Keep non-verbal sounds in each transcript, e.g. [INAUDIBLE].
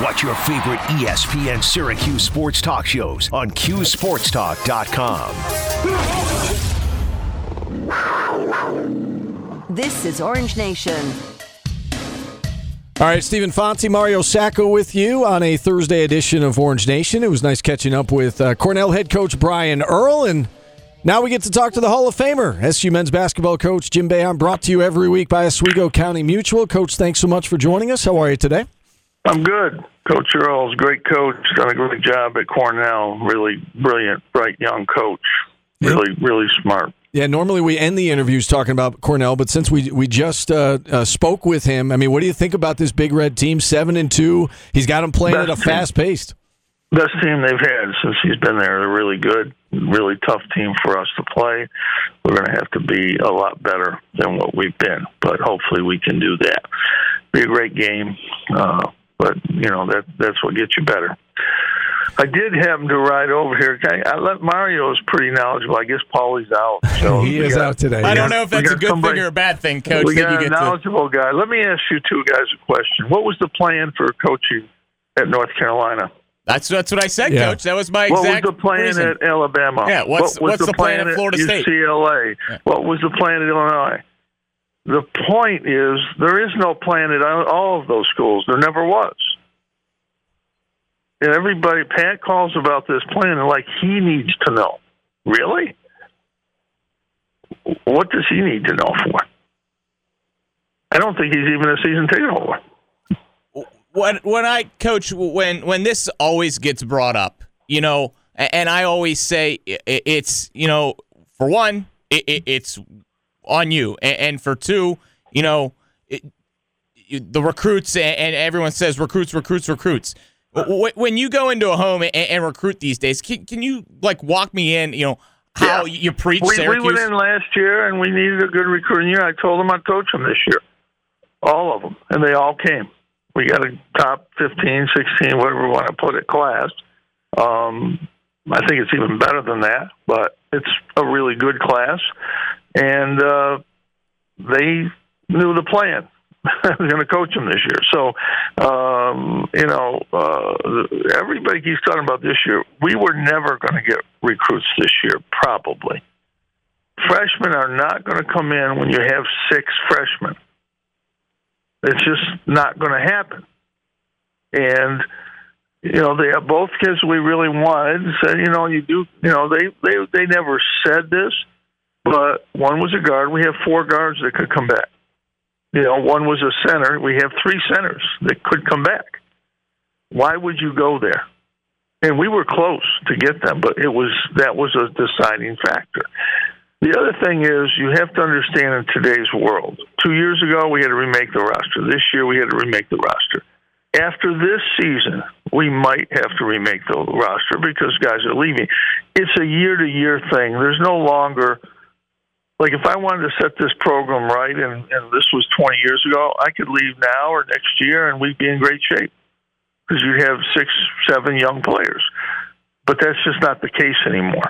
Watch your favorite ESPN Syracuse sports talk shows on QSportsTalk.com. This is Orange Nation. All right, Stephen Fonte, Mario Sacco with you on a Thursday edition of Orange Nation. It was nice catching up with uh, Cornell head coach Brian Earl, and now we get to talk to the Hall of Famer, SU men's basketball coach Jim Boeheim, brought to you every week by Oswego County Mutual. Coach, thanks so much for joining us. How are you today? I'm good. Coach Earl's great coach. Done a great job at Cornell. Really brilliant, bright young coach. Really, really smart. Yeah, normally we end the interviews talking about Cornell, but since we we just uh, uh, spoke with him, I mean, what do you think about this Big Red team? Seven and two. He's got them playing Best at a fast pace. Best team they've had since he's been there. They're really good. Really tough team for us to play. We're going to have to be a lot better than what we've been, but hopefully we can do that. Be a great game. Uh, but you know that that's what gets you better. I did happen to ride over here. I, I let Mario is pretty knowledgeable. I guess Paulie's out. [LAUGHS] So he is got, out today. I don't know if that's a good somebody, thing or a bad thing, Coach. We got a knowledgeable to... guy. Let me ask you two guys a question. What was the plan for coaching at North Carolina? That's that's what I said, yeah. Coach. That was my exact. What was the plan reason. at Alabama? Yeah. What's what what's the, the plan, plan, at Florida State? UCLA. Yeah. What was the plan at Illinois? The point is there is no plan at all of those schools. There never was and everybody Pat calls about this plan and like he needs to know. Really? What does he need to know for? I don't think he's even a season ticket holder. When when I coach when when this always gets brought up, you know, and I always say it's you know for one it's on you, and for two, you know, the recruits and everyone says recruits, recruits, recruits when you go into a home and, and recruit these days, can, can, you like walk me in? You know how yeah. you preach we, Syracuse. We went in last year and we needed a good recruiting year. I told them I'd coach them this year, all of them, and they all came. We got a top 15, 16, whatever we want to put it, class. Um, I think it's even better than that, but it's a really good class, and uh, they knew the plan. I'm going to coach them this year. So, um, you know, uh, everybody keeps talking about this year. We were never going to get recruits this year, probably. Freshmen are not going to come in when you have six freshmen. It's just not going to happen. And you know, they have both kids we really wanted. Said, you know, you do. You know, they they they never said this, but one was a guard. We have four guards that could come back. You know, one was a center. We have three centers that could come back. Why would you go there? And we were close to get them, but it was that was a deciding factor. The other thing is you have to understand in today's world. Two years ago we had to remake the roster. This year we had to remake the roster. After this season, we might have to remake the roster because guys are leaving. It's a year to year thing. There's no longer like if I wanted to set this program right, and, and this was 20 years ago, I could leave now or next year, and we'd be in great shape because you have six, seven young players. But that's just not the case anymore.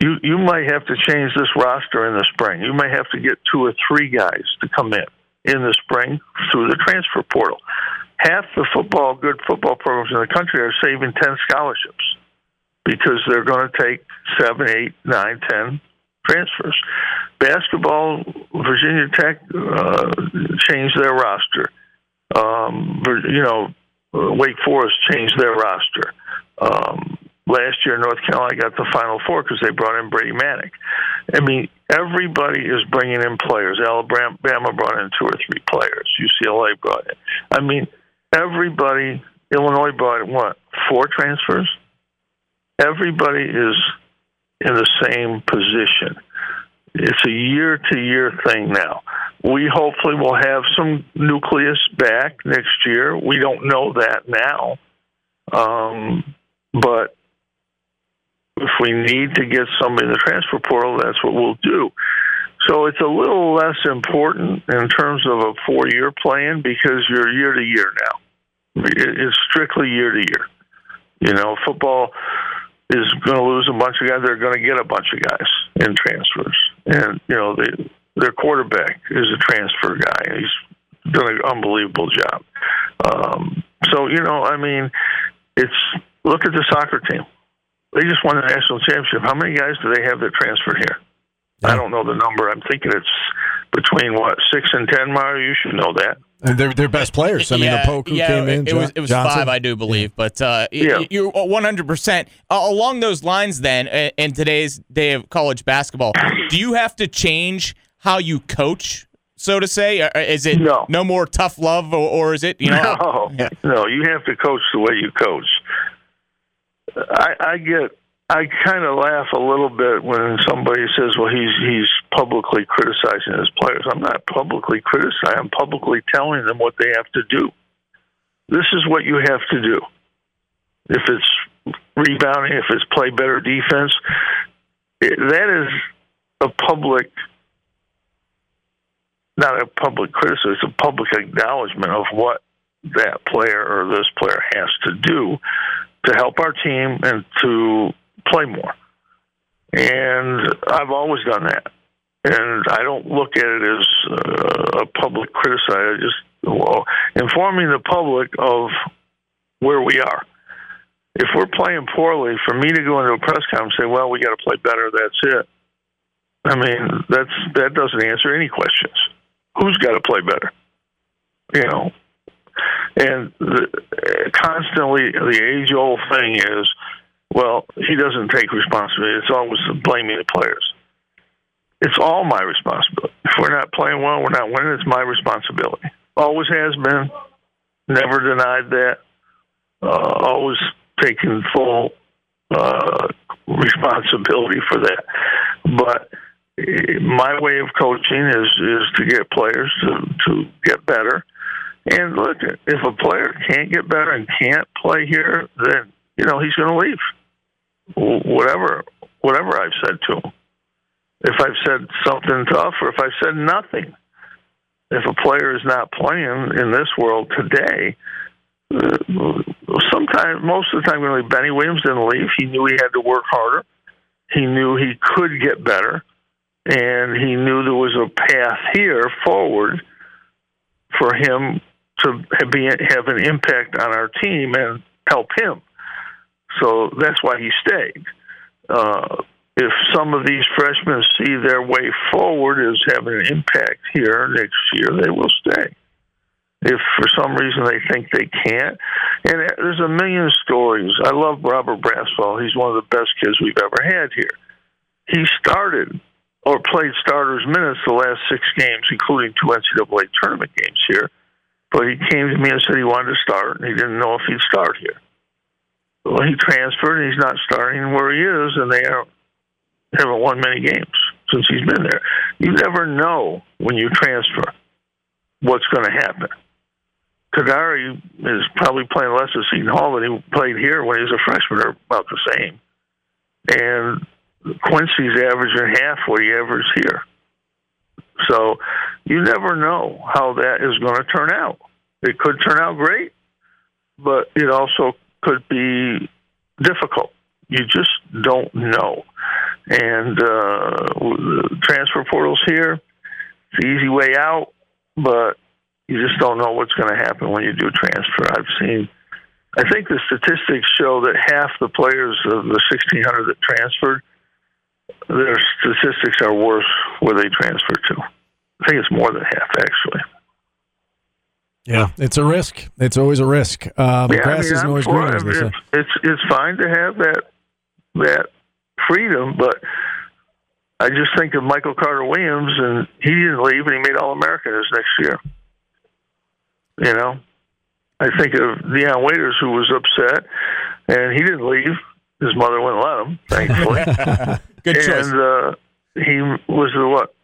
You you might have to change this roster in the spring. You may have to get two or three guys to come in in the spring through the transfer portal. Half the football good football programs in the country are saving ten scholarships because they're going to take seven, eight, nine, ten transfers. Basketball, Virginia Tech uh, changed their roster. Um, you know, uh, Wake Forest changed their roster. Um, last year, North Carolina got the Final Four because they brought in Brady Manek. I mean, everybody is bringing in players. Alabama brought in two or three players. UCLA brought in. I mean, everybody. Illinois brought in what? Four transfers. Everybody is in the same position. It's a year to year thing now. We hopefully will have some nucleus back next year. We don't know that now. Um, but if we need to get somebody in the transfer portal, that's what we'll do. So it's a little less important in terms of a four year plan because you're year to year now. It's strictly year to year. You know, football is going to lose a bunch of guys. They're going to get a bunch of guys in transfers, and you know they, their quarterback is a transfer guy. He's done an unbelievable job. Um, so you know, I mean, it's look at the soccer team. They just won the national championship. How many guys do they have that transferred here? I don't know the number. I'm thinking it's between what six and ten. Mario, you should know that. And they're their best players. I mean, yeah, Opoku yeah, came in. It was, it was Johnson. five, I do believe. But uh, Yeah. you're 100%. Uh, along those lines, then, uh, in today's day of college basketball, do you have to change how you coach, so to say? Or is it No. more tough love, or, or is it, you know? No, Yeah. no, you have to coach the way you coach. I, I get, I kind of laugh a little bit when somebody says, "Well, he's he's publicly criticizing his players." I'm not publicly criticizing. I'm publicly telling them what they have to do. This is what you have to do. If it's rebounding, if it's play better defense, it, that is a public not a public criticism, it's a public acknowledgement of what that player or this player has to do to help our team and to play more. And I've always done that. And I don't look at it as uh, a public criticism. I just well, informing the public of where we are. If we're playing poorly, for me to go into a press conference and say, "Well, we got to play better," that's it. I mean, that's that doesn't answer any questions. Who's got to play better? You know, and the, constantly the age old thing is, well, he doesn't take responsibility. It's always blaming the players. It's all my responsibility. If we're not playing well, we're not winning. It's my responsibility. Always has been. Never denied that. Uh, always taken full uh, responsibility for that. But eh, my way of coaching is is to get players to to get better. And look, if a player can't get better and can't play here, then you know he's going to leave. Wh- Whatever, whatever I've said to him. If I've said something tough, or if I've said nothing, if a player is not playing in this world today, uh, sometimes most of the time, really, Benny Williams didn't leave. He knew he had to work harder. He knew he could get better, and he knew there was a path here forward for him to be, have an impact on our team and help him. So that's why he stayed. Uh, if some of these freshmen see their way forward as having an impact here next year, they will stay. If for some reason they think they can't, and there's a million stories. I love Robert Braswell. He's one of the best kids we've ever had here. He started or played starters minutes the last six games, including two NCAA tournament games here. But he came to me and said he wanted to start, and he didn't know if he'd start here. Well, he transferred, he's not starting where he is, and they are, haven't won many games since he's been there. You never know when you transfer what's going to happen. Kadary is probably playing less at Seton Hall than he played here when he was a freshman, or about the same. And Quincy's averaging half what he averaged here. So you never know how that is going to turn out. It could turn out great, but it also could be difficult. You just don't know. And uh, transfer portals here, it's the easy way out, but you just don't know what's going to happen when you do transfer. I've seen, I think the statistics show that half the players of the 1,600 that transferred, their statistics are worse where they transfer to. I think it's more than half, actually. Yeah, it's a risk. It's always a risk. Uh, the Yeah, I grass mean, isn't I'm always for greener, it. as they say. It's, it's it's fine to have that that freedom, but I just think of Michael Carter Williams, and he didn't leave, and he made All American his next year. You know, I think of Dion Waiters, who was upset, and he didn't leave. His mother wouldn't let him, thankfully. [LAUGHS] Good choice. and uh, he was the what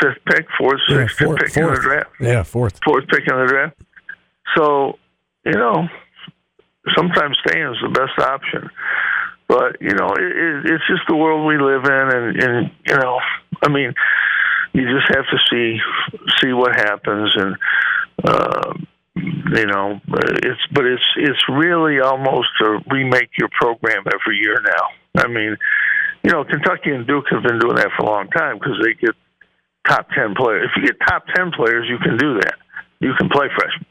fifth pick, fourth, Yeah, sixth fourth, pick in the draft Yeah, fourth. fourth pick in the draft. So, you know, sometimes staying is the best option. But you know, it, it, it's just the world we live in, and, and you know, I mean, you just have to see see what happens, and uh, you know, it's but it's it's really almost to remake your program every year now. I mean, you know, Kentucky and Duke have been doing that for a long time because they get top 10 players. If you get top 10 players, you can do that. You can play freshmen.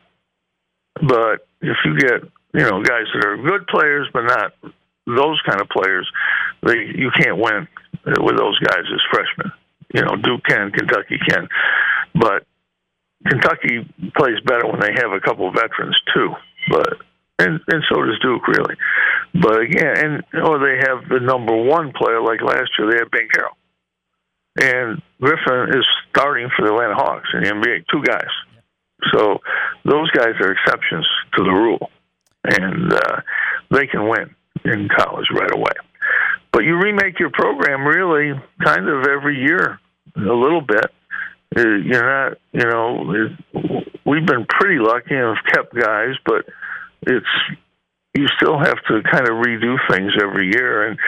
But if you get you know guys that are good players but not those kind of players, they you can't win with those guys as freshmen. You know, Duke can, Kentucky can, but Kentucky plays better when they have a couple of veterans too. But and and so does Duke really. But again, and or they have the number one player like last year. They had Banchero, and Griffin is starting for the Atlanta Hawks in the NBA. Two guys. So those guys are exceptions to the rule, and uh, they can win in college right away. But you remake your program really kind of every year, a little bit. Uh, You're not, you know, we've been pretty lucky and have kept guys, but it's you still have to kind of redo things every year. And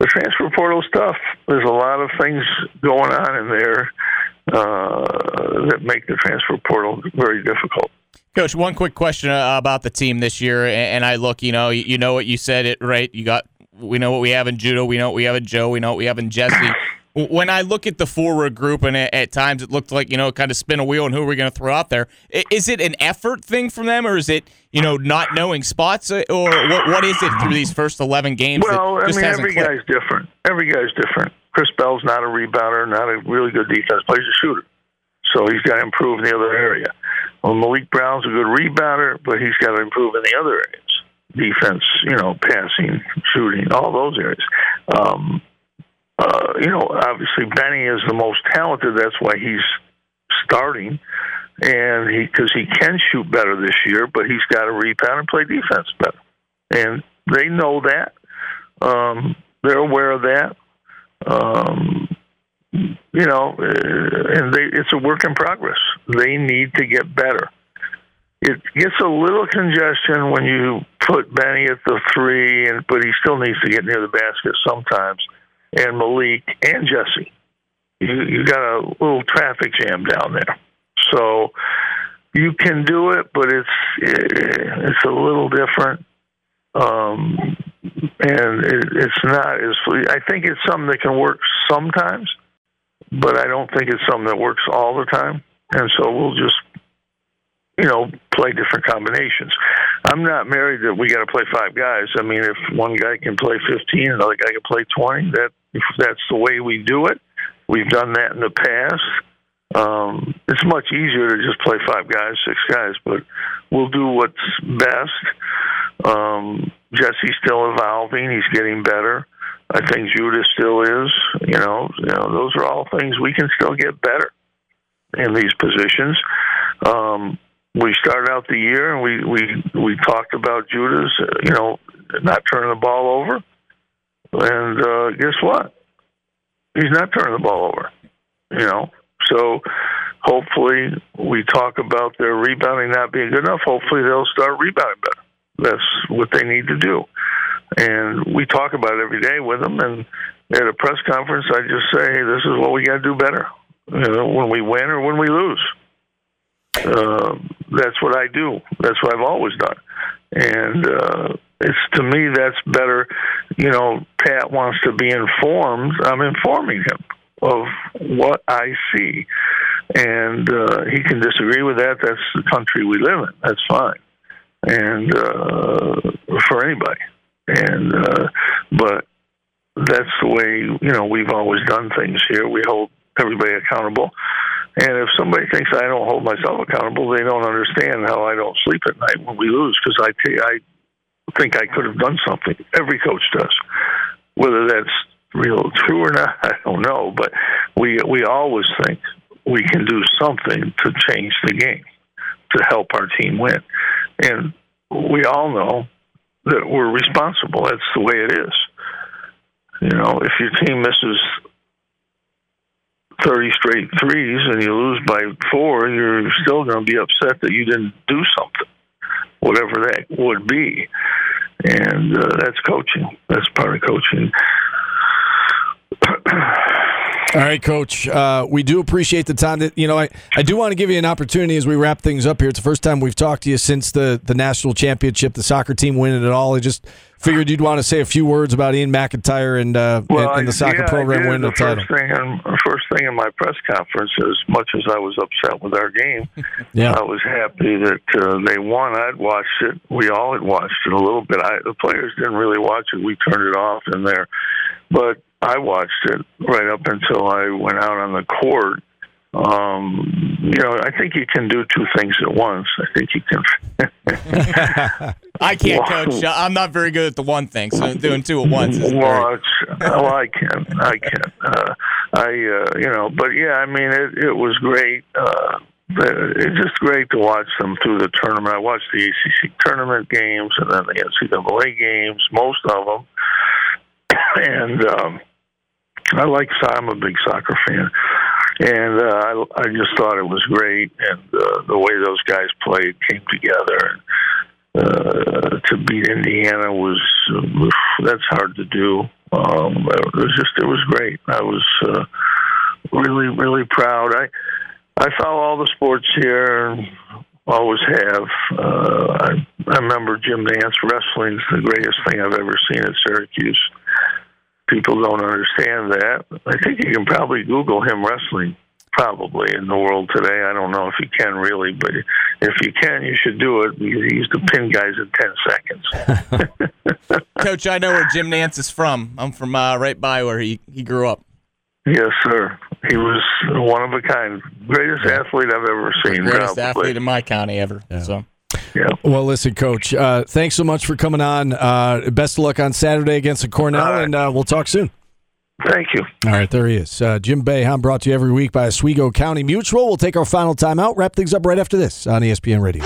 the transfer portal stuff, there's a lot of things going on in there uh, that make the transfer portal very difficult. Coach, one quick question uh, about the team this year, and I look, you know, you know what you said it right. You got, we know what we have in Judah, we know what we have in Joe, we know what we have in Jesse. When I look at the forward group, and at times it looked like you know, kind of spin a wheel, and who are we going to throw out there? Is it an effort thing from them, or is it you know not knowing spots, uh, or what? What is it through these first eleven games? Well, I mean, every clicked? guy's different. Every guy's different. Chris Bell's not a rebounder, not a really good defense, plays a shooter. So he's got to improve in the other area. Well, Maliq Brown's a good rebounder, but he's got to improve in the other areas. Defense, you know, passing, shooting, all those areas. Um, uh, you know, obviously Benny is the most talented. That's why he's starting, and he because he can shoot better this year, but he's got to rebound and play defense better. And they know that. Um, they're aware of that. Um, you know, uh, and they, it's a work in progress. They need to get better. It gets a little congestion when you put Benny at the three, and but he still needs to get near the basket sometimes. And Maliq and Jesse, you you got a little traffic jam down there, so you can do it, but it's it's a little different. Um, and it, it's not as I think it's something that can work sometimes, but I don't think it's something that works all the time. And so we'll just, you know, play different combinations. I'm not married that we got to play five guys. I mean, if one guy can play 15, another guy can play 20. That that's the way we do it. We've done that in the past. Um, it's much easier to just play five guys, six guys, but we'll do what's best. Um, Jesse's still evolving; he's getting better. I think Judah still is. You know, you know, those are all things we can still get better in these positions. Um, we started out the year and we we we talked about Judah's, uh, you know, not turning the ball over, and uh, guess what? He's not turning the ball over. You know, so hopefully we talk about their rebounding not being good enough. Hopefully they'll start rebounding better. That's what they need to do. And we talk about it every day with them. And at a press conference, I just say, hey, this is what we got to do better. You know, when we win or when we lose. Uh, that's what I do. That's what I've always done. And uh, it's to me that's better. You know, Pat wants to be informed. I'm informing him of what I see, and uh, he can disagree with that. That's the country we live in. That's fine, and uh, for anybody. And uh, but that's the way you know we've always done things here. We hold everybody accountable. And if somebody thinks I don't hold myself accountable, they don't understand how I don't sleep at night when we lose because I, t- I think I could have done something. Every coach does. Whether that's real true or not, [LAUGHS] I don't know. But we we always think we can do something to change the game to help our team win, and we all know that we're responsible. That's the way it is. You know, if your team misses 30 straight threes and you lose by four, you're still going to be upset that you didn't do something, whatever that would be. And uh, that's coaching. That's part of coaching. All right, Coach. Uh, we do appreciate the time. That you know, I, I do want to give you an opportunity as we wrap things up here. It's the first time we've talked to you since the the national championship, the soccer team winning it all. I just figured you'd want to say a few words about Ian McIntyre and, uh, Well, and, and the soccer yeah, program winning the, the title. First thing, in, first thing in my press conference, as much as I was upset with our game, [LAUGHS] Yeah. I was happy that uh, they won. I'd watched it. We all had watched it a little bit. I, the players didn't really watch it. We turned it off in there, but I watched it right up until I went out on the court. Um, you know, I think you can do two things at once. I think you can. [LAUGHS] I can't, Wow. coach. I'm not very good at the one thing, so doing two at once is well, well, I can, I can. Uh, I, uh, you know, but yeah, I mean, it, it was great. Uh, it's just great to watch them through the tournament. I watched the ACC tournament games and then the NCAA games, most of them, [COUGHS] and um, I like. I'm a big soccer fan, and uh, I, I just thought it was great, and uh, the way those guys played came together. Uh, to beat Indiana was uh, that's hard to do. Um, it was just it was great. I was uh, really really proud. I I follow all the sports here. Always have. Uh, I I remember Jim Nance wrestling's the greatest thing I've ever seen at Syracuse. People don't understand that. I think you can probably Google him wrestling probably in the world today. I don't know if you can really, but if you can, you should do it because he used to pin guys in 10 seconds. [LAUGHS] Coach, I know where Jim Nance is from. I'm from uh, right by where he, he grew up. yes, sir. He was one of a kind. Greatest athlete I've ever seen. The Greatest probably. athlete in my county ever. So Yeah. Well, listen, Coach, uh, thanks so much for coming on. Uh, best of luck on Saturday against the Cornell, All right. and uh, we'll talk soon. Thank you. All right, there he is. Uh, Jim Boeheim brought to you every week by Oswego County Mutual. We'll take our final time out, wrap things up right after this on ESPN Radio.